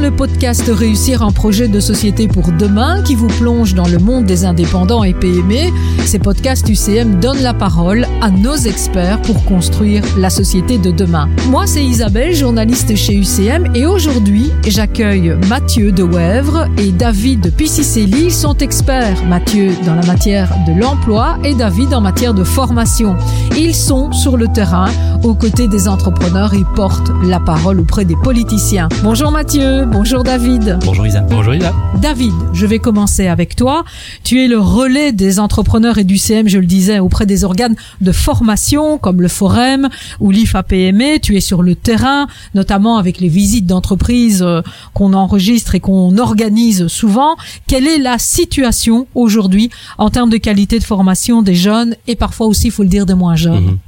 le podcast Réussir un projet de société pour demain qui vous plonge dans le monde des indépendants et PME. Ces podcasts UCM donnent la parole à nos experts pour construire la société de demain. Moi, c'est Isabelle, journaliste chez UCM et aujourd'hui, j'accueille Mathieu de Wèvre et David de Pisciceli. Ils sont experts, Mathieu dans la matière de l'emploi et David en matière de formation. Ils sont sur le terrain aux côtés des entrepreneurs et portent la parole auprès des politiciens. Bonjour Mathieu, bonjour David. Bonjour Isa. Bonjour Isa. David, je vais commencer avec toi. Tu es le relais des entrepreneurs et du CM, je le disais, auprès des organes de formation comme le Forum ou l'IFAPME. Tu es sur le terrain, notamment avec les visites d'entreprises euh, qu'on enregistre et qu'on organise souvent. Quelle est la situation aujourd'hui en termes de qualité de formation des jeunes et parfois aussi, il faut le dire, des moins jeunes? Mhm.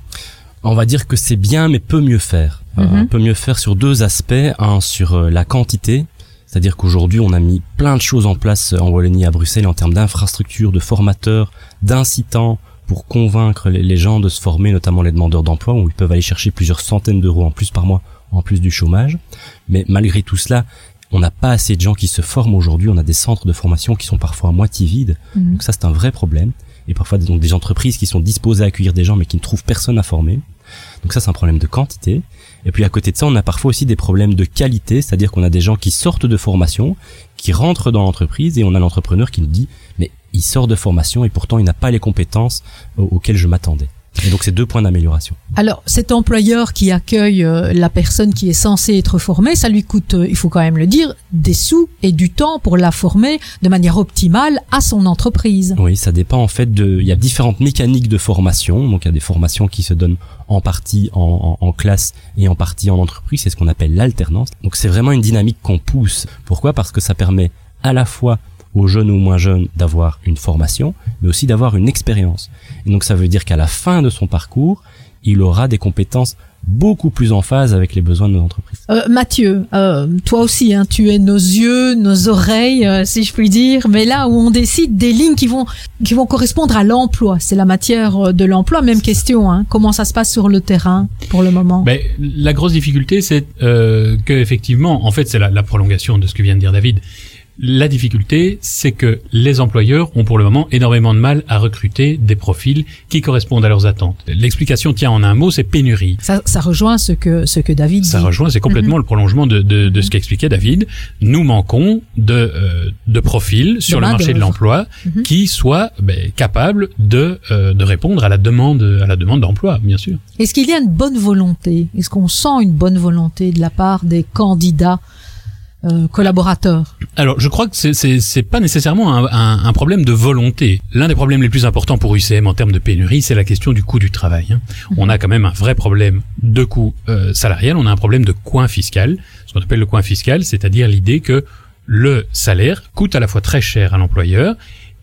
On va dire que c'est bien, mais peut mieux faire. Euh, Mhm. on peut mieux faire sur deux aspects. Un, sur euh, la quantité. C'est-à-dire qu'aujourd'hui, on a mis plein de choses en place euh, en Wallonie, à Bruxelles, en termes d'infrastructures, de formateurs, d'incitants pour convaincre les, gens de se former, notamment les demandeurs d'emploi, où ils peuvent aller chercher plusieurs centaines d'euros en plus par mois, en plus du chômage. Mais malgré tout cela, on n'a pas assez de gens qui se forment aujourd'hui. On a des centres de formation qui sont parfois à moitié vides. Mhm. Donc ça, c'est un vrai problème. Et parfois, donc, des entreprises qui sont disposées à accueillir des gens, mais qui ne trouvent personne à former. Donc ça, c'est un problème de quantité. Et puis à côté de ça, on a parfois aussi des problèmes de qualité, c'est-à-dire qu'on a des gens qui sortent de formation, qui rentrent dans l'entreprise, et on a l'entrepreneur qui nous dit, mais il sort de formation et pourtant il n'a pas les compétences au- auxquelles je m'attendais. Et donc c'est deux points d'amélioration. Alors, cet employeur qui accueille euh, la personne qui est censée être formée, ça lui coûte, euh, il faut quand même le dire, des sous et du temps pour la former de manière optimale à son entreprise. Oui, ça dépend en fait de. Il y a différentes mécaniques de formation. Donc il y a des formations qui se donnent en partie en, en- en classe et en partie en entreprise. C'est ce qu'on appelle l'alternance. Donc c'est vraiment une dynamique qu'on pousse. Pourquoi? Parce que ça permet à la fois aux jeunes ou moins jeunes d'avoir une formation, mais aussi d'avoir une expérience. Et donc ça veut dire qu'à la fin de son parcours, il aura des compétences beaucoup plus en phase avec les besoins de nos entreprises. Euh, Mathieu, euh, toi aussi, hein, tu es nos yeux, nos oreilles, euh, si je puis dire, mais là où on décide des lignes qui vont qui vont correspondre à l'emploi, c'est la matière euh, de l'emploi. Même question, hein, comment ça se passe sur le terrain pour le moment? Ben, la grosse difficulté, c'est euh, que effectivement, en fait, c'est la, la prolongation de ce que vient de dire David. La difficulté, c'est que les employeurs ont pour le moment énormément de mal à recruter des profils qui correspondent à leurs attentes. L'explication tient en un mot, c'est pénurie. Ça, ça rejoint ce que ce que David Ça dit. rejoint, c'est complètement le prolongement de, de, de ce qu'expliquait David. Nous manquons de, euh, de profils sur le marché de l'emploi Mhm. qui soient ben, capables de, euh, de répondre à la demande à la demande d'emploi, bien sûr. Est-ce qu'il y a une bonne volonté? Est-ce qu'on sent une bonne volonté de la part des candidats euh, collaborateurs Alors, je crois que c'est- pas nécessairement un, un, un problème de volonté. L'un des problèmes les plus importants pour UCM en termes de pénurie, c'est la question du coût du travail. hein. On a quand même un vrai problème de coût euh, salarial. On a un problème de coin fiscal. Ce qu'on appelle le coin fiscal, c'est-à-dire l'idée que le salaire coûte à la fois très cher à l'employeur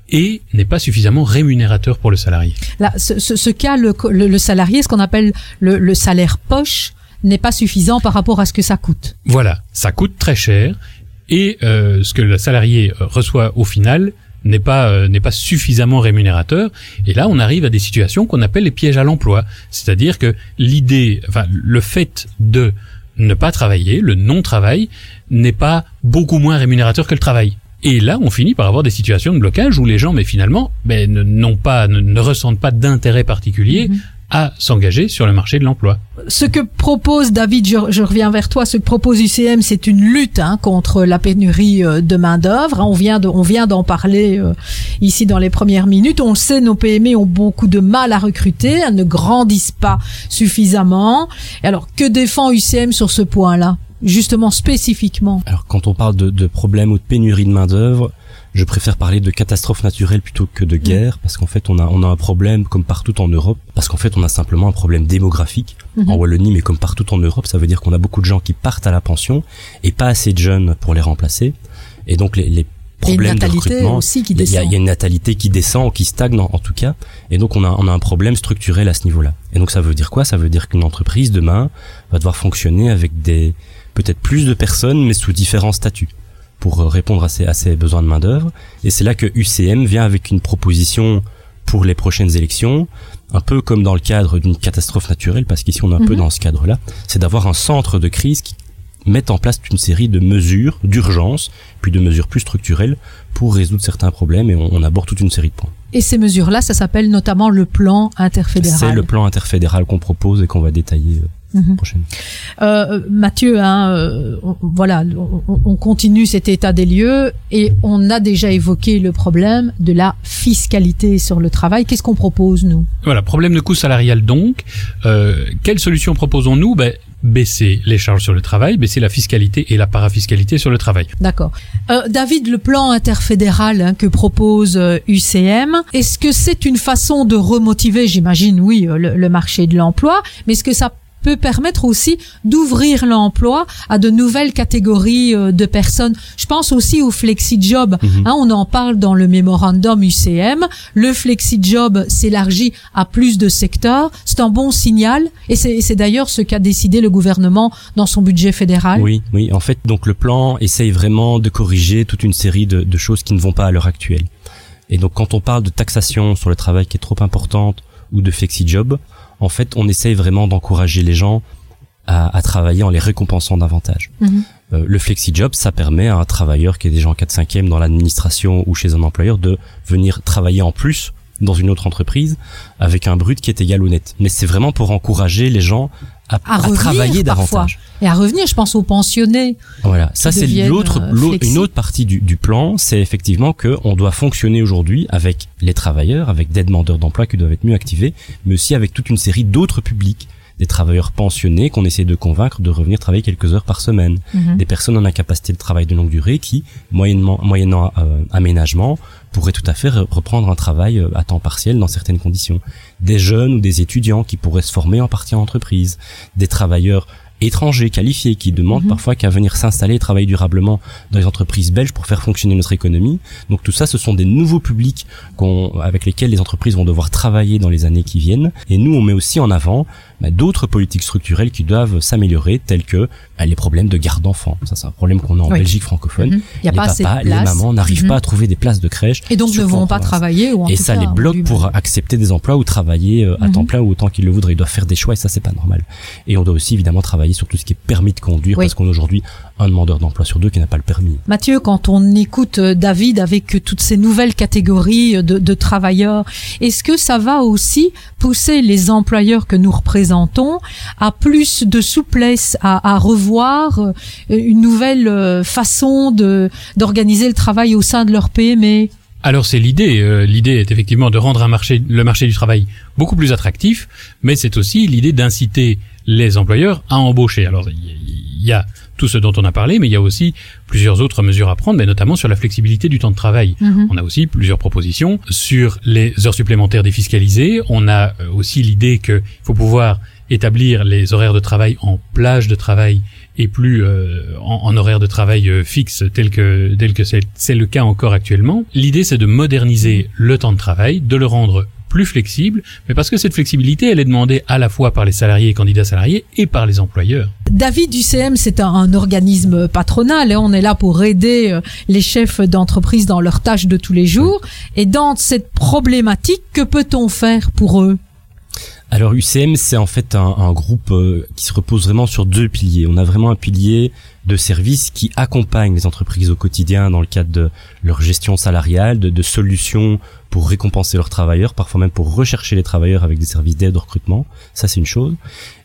et n'est pas suffisamment rémunérateur pour le salarié. Là, ce, ce, ce cas, le, le, le salarié, ce qu'on appelle le, le salaire poche, n'est pas suffisant par rapport à ce que ça coûte. Voilà, ça coûte très cher et euh, ce que le salarié euh, reçoit au final n'est pas euh, n'est pas suffisamment rémunérateur et là on arrive à des situations qu'on appelle les pièges à l'emploi, c'est-à-dire que l'idée enfin le fait de ne pas travailler, le non-travail n'est pas beaucoup moins rémunérateur que le travail. Et là, on finit par avoir des situations de blocage où les gens, mais finalement, ben, ne- n'ont pas, ne, ne ressentent pas d'intérêt particulier Mhm. À s'engager sur le marché de l'emploi. Ce que propose David, je, je reviens vers toi, ce que propose UCM, c'est une lutte hein, contre la pénurie euh, de main d'œuvre. On vient de, on vient d'en parler euh, ici dans les premières minutes. On le sait, nos PME ont beaucoup de mal à recruter, elles ne grandissent pas suffisamment. Et alors, que défend UCM sur ce point-là, justement spécifiquement Alors quand on parle de, de problèmes ou de pénurie de main d'œuvre, je préfère parler de catastrophe naturelle plutôt que de guerre parce qu'en fait on a on a un problème comme partout en Europe parce qu'en fait on a simplement un problème démographique Mhm. en Wallonie mais comme partout en Europe ça veut dire qu'on a beaucoup de gens qui partent à la pension et pas assez de jeunes pour les remplacer et donc les, les problèmes de recrutement aussi qui il y, a, descend. il y a une natalité qui descend, qui stagne en, en tout cas, et donc on a, on a un problème structurel à ce niveau-là. Et donc ça veut dire quoi? Ça veut dire qu'une entreprise demain va devoir fonctionner avec des peut-être plus de personnes, mais sous différents statuts pour euh, répondre à ses, à ses besoins de main d'œuvre. Et c'est là que UCM vient avec une proposition pour les prochaines élections, un peu comme dans le cadre d'une catastrophe naturelle, parce qu'ici on est un peu Mhm. dans ce cadre-là, c'est d'avoir un centre de crise qui mettent en place une série de mesures d'urgence, puis de mesures plus structurelles pour résoudre certains problèmes et on, on aborde toute une série de points. Et ces mesures-là, ça s'appelle notamment le plan interfédéral. C'est le plan interfédéral qu'on propose et qu'on va détailler euh, Mhm. Euh, Mathieu, hein, euh, on- voilà, on, on continue cet état des lieux et on a déjà évoqué le problème de la fiscalité sur le travail. Qu'est-ce qu'on propose nous? Voilà, problème de coût salarial donc. Euh, quelle solution proposons-nous? Ben, Baisser les charges sur le travail, baisser la fiscalité et la parafiscalité sur le travail. D'accord. Euh, David, le plan interfédéral hein, que propose euh, UCM, est-ce que c'est une façon de remotiver, j'imagine, oui, euh, le, le marché de l'emploi, mais est-ce que ça peut permettre aussi d'ouvrir l'emploi à de nouvelles catégories euh, de personnes. Je pense aussi au flexi-job. Mhm. Hein, on en parle dans le mémorandum UCM. Le flexi-job s'élargit à plus de secteurs. C'est un bon signal. Et c'est c'est d'ailleurs ce qu'a décidé le gouvernement dans son budget fédéral. Oui, oui. En fait, donc le plan essaye vraiment de corriger toute une série de, de choses qui ne vont pas à l'heure actuelle. Et donc, quand on parle de taxation sur le travail qui est trop importante ou de flexi-job, en fait, on essaye vraiment d'encourager les gens à, à travailler en les récompensant davantage. Mhm. Euh, le flexi-job, ça permet à un travailleur qui est déjà en 4-5e dans l'administration ou chez un employeur de venir travailler en plus dans une autre entreprise avec un brut qui est égal au net. Mais c'est vraiment pour encourager les gens à, À travailler parfois. davantage. Et à revenir, je pense aux pensionnés. Voilà, ça c'est l'autre, euh, une autre partie du, du plan, c'est effectivement que on doit fonctionner aujourd'hui avec les travailleurs, avec des demandeurs d'emploi qui doivent être mieux activés, mais aussi avec toute une série d'autres publics, des travailleurs pensionnés qu'on essaie de convaincre de revenir travailler quelques heures par semaine, Mhm. des personnes en incapacité de travail de longue durée qui, moyennement, moyennant euh, aménagement, pourraient tout à fait re- reprendre un travail euh, à temps partiel dans certaines conditions. Des jeunes ou des étudiants qui pourraient se former en partie en entreprise, des travailleurs étrangers qualifiés qui demandent Mhm. parfois qu'à venir s'installer et travailler durablement dans les entreprises belges pour faire fonctionner notre économie. Donc tout ça, ce sont des nouveaux publics avec lesquels les entreprises vont devoir travailler dans les années qui viennent. Et nous, on met aussi en avant bah, d'autres politiques structurelles qui doivent s'améliorer, telles que bah, les problèmes de garde d'enfants. Ça, c'est un problème qu'on a en Oui. Belgique francophone. Mhm. N'y a les pas papas, les mamans n'arrivent Mhm. pas à trouver des places de crèche. Et donc ne vont pas travailler ou en Et tout ça cas, les bloque pour accepter des emplois ou travailler euh, à Mhm. temps plein ou autant qu'ils le voudraient. Ils doivent faire des choix et ça c'est pas normal. Et on doit aussi évidemment travailler sur tout ce qui est permis de conduire Oui. parce qu'on a aujourd'hui un demandeur d'emploi sur deux qui n'a pas le permis. Mathieu, quand on écoute euh, David avec euh, toutes ces nouvelles catégories de, de travailleurs, est-ce que ça va aussi pousser les employeurs que nous représentons à plus de souplesse, à, revoir euh, une nouvelle euh, façon de d'organiser le travail au sein de leur PME Alors c'est l'idée. euh, l'idée est effectivement de rendre le marché du travail beaucoup plus attractif, mais c'est aussi l'idée d'inciter les employeurs à embaucher. Alors il y a tout ce dont on a parlé, mais il y a aussi plusieurs autres mesures à prendre, mais notamment sur la flexibilité du temps de travail. Mhm. On a aussi plusieurs propositions sur les heures supplémentaires défiscalisées. On a euh, aussi l'idée qu'il faut pouvoir établir les horaires de travail en plage de travail et plus euh, en, en horaire de travail euh, fixe tel que tel que c'est le cas encore actuellement. L'idée c'est de moderniser le temps de travail, de le rendre plus flexible, mais parce que cette flexibilité, elle est demandée à la fois par les salariés et candidats salariés et par les employeurs. David UCM, c'est un, organisme patronal. hein. On est là pour aider euh, les chefs d'entreprise dans leurs tâches de tous les jours. Et dans cette problématique, que peut-on faire pour eux? Alors UCM, c'est en fait un, groupe euh, qui se repose vraiment sur deux piliers. On a vraiment un pilier de services qui accompagne les entreprises au quotidien dans le cadre de leur gestion salariale, de, de solutions pour récompenser leurs travailleurs, parfois même pour rechercher les travailleurs avec des services d'aide au recrutement. Ça, c'est une chose.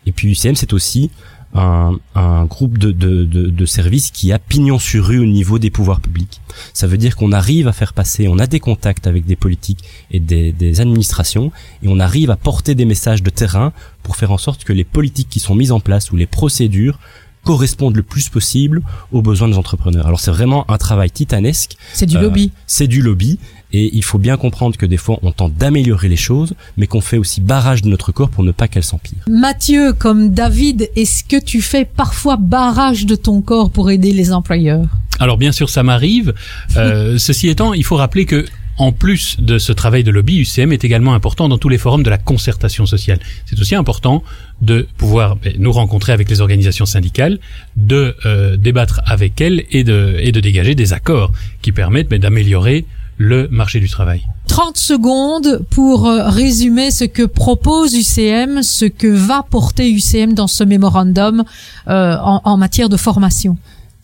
Et puis UCM, c'est aussi un, un groupe de, de, de, de services qui a pignon sur rue au niveau des pouvoirs publics. Ça veut dire qu'on arrive à faire passer, on a des contacts avec des politiques et des, des administrations, et on arrive à porter des messages de terrain pour faire en sorte que les politiques qui sont mises en place ou les procédures correspondent le plus possible aux besoins des entrepreneurs. Alors c'est vraiment un travail titanesque, C'est du Euh, lobby. c'est du lobby, et il faut bien comprendre que des fois on tente d'améliorer les choses, mais qu'on fait aussi barrage de notre corps pour ne pas qu'elles s'empirent. Mathieu, comme David, est-ce que tu fais parfois barrage de ton corps pour aider les employeurs? Alors bien sûr, ça m'arrive. Euh, ceci étant, il faut rappeler que en plus de ce travail de lobby, UCM est également important dans tous les forums de la concertation sociale. C'est aussi important de pouvoir ben, nous rencontrer avec les organisations syndicales, de euh, débattre avec elles et de, et de dégager des accords qui permettent ben, d'améliorer le marché du travail. 30 secondes pour euh, résumer ce que propose UCM, ce que va porter UCM dans ce mémorandum euh, en, en, matière de formation.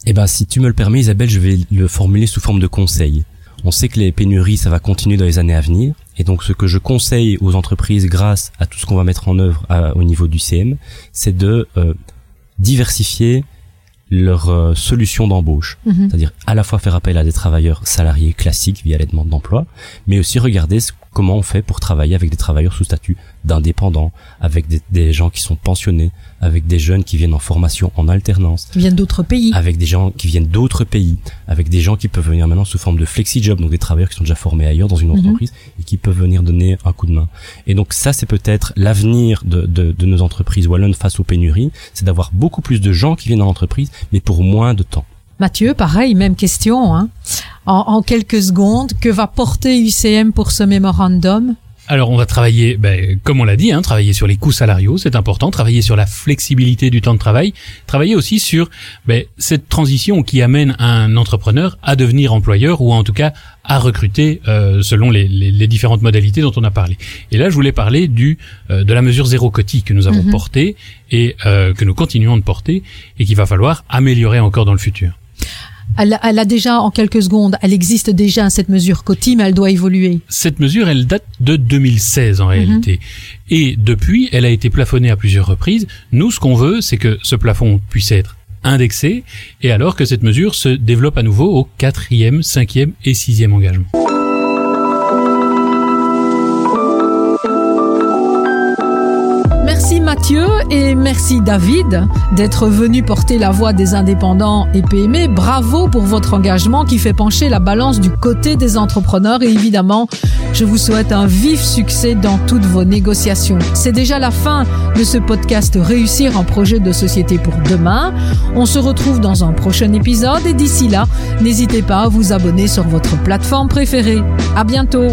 Eh ben, si tu me le permets, Isabelle, je vais le formuler sous forme de conseil. On sait que les pénuries, ça va continuer dans les années à venir. Et donc, ce que je conseille aux entreprises, grâce à tout ce qu'on va mettre en œuvre au niveau du CM, c'est de euh, diversifier leur euh, solution d'embauche, mhm. c'est-à-dire à la fois faire appel à des travailleurs salariés classiques via l'aide d'emploi, mais aussi regarder comment on fait pour travailler avec des travailleurs sous statut d'indépendants, avec des, gens qui sont pensionnés, avec des jeunes qui viennent en formation en alternance, qui viennent d'autres pays, avec des gens qui viennent d'autres pays, avec des gens qui peuvent venir maintenant sous forme de flexi job, donc des travailleurs qui sont déjà formés ailleurs dans une mhm. entreprise et qui peuvent venir donner un coup de main. Et donc ça, c'est peut-être l'avenir de, de, de nos entreprises wallonnes face aux pénuries, c'est d'avoir beaucoup plus de gens qui viennent dans l'entreprise, mais pour moins de temps. Mathieu, pareil, même question. Hein. En, en, quelques secondes, que va porter UCM pour ce mémorandum? Alors on va travailler, ben, comme on l'a dit, hein, travailler sur les coûts salariaux, c'est important, travailler sur la flexibilité du temps de travail, travailler aussi sur ben, cette transition qui amène un entrepreneur à devenir employeur ou en tout cas à recruter euh, selon les, les, différentes modalités dont on a parlé. Et là, je voulais parler du euh, de la mesure zéro cotis que nous avons mhm. portée et euh, que nous continuons de porter et qu'il va falloir améliorer encore dans le futur. Elle, a déjà, en quelques secondes, elle existe déjà, cette mesure COTI, mais elle doit évoluer. Cette mesure, elle date de 2016 en mhm. réalité. Et depuis, elle a été plafonnée à plusieurs reprises. Nous, ce qu'on veut, c'est que ce plafond puisse être indexé, et alors que cette mesure se développe à nouveau au quatrième, cinquième et sixième engagement. Mathieu et merci David d'être venu porter la voix des indépendants et PME. Bravo pour votre engagement qui fait pencher la balance du côté des entrepreneurs et évidemment, je vous souhaite un vif succès dans toutes vos négociations. C'est déjà la fin de ce podcast Réussir en projet de société pour demain. On se retrouve dans un prochain épisode et d'ici là, n'hésitez pas à vous abonner sur votre plateforme préférée. À bientôt.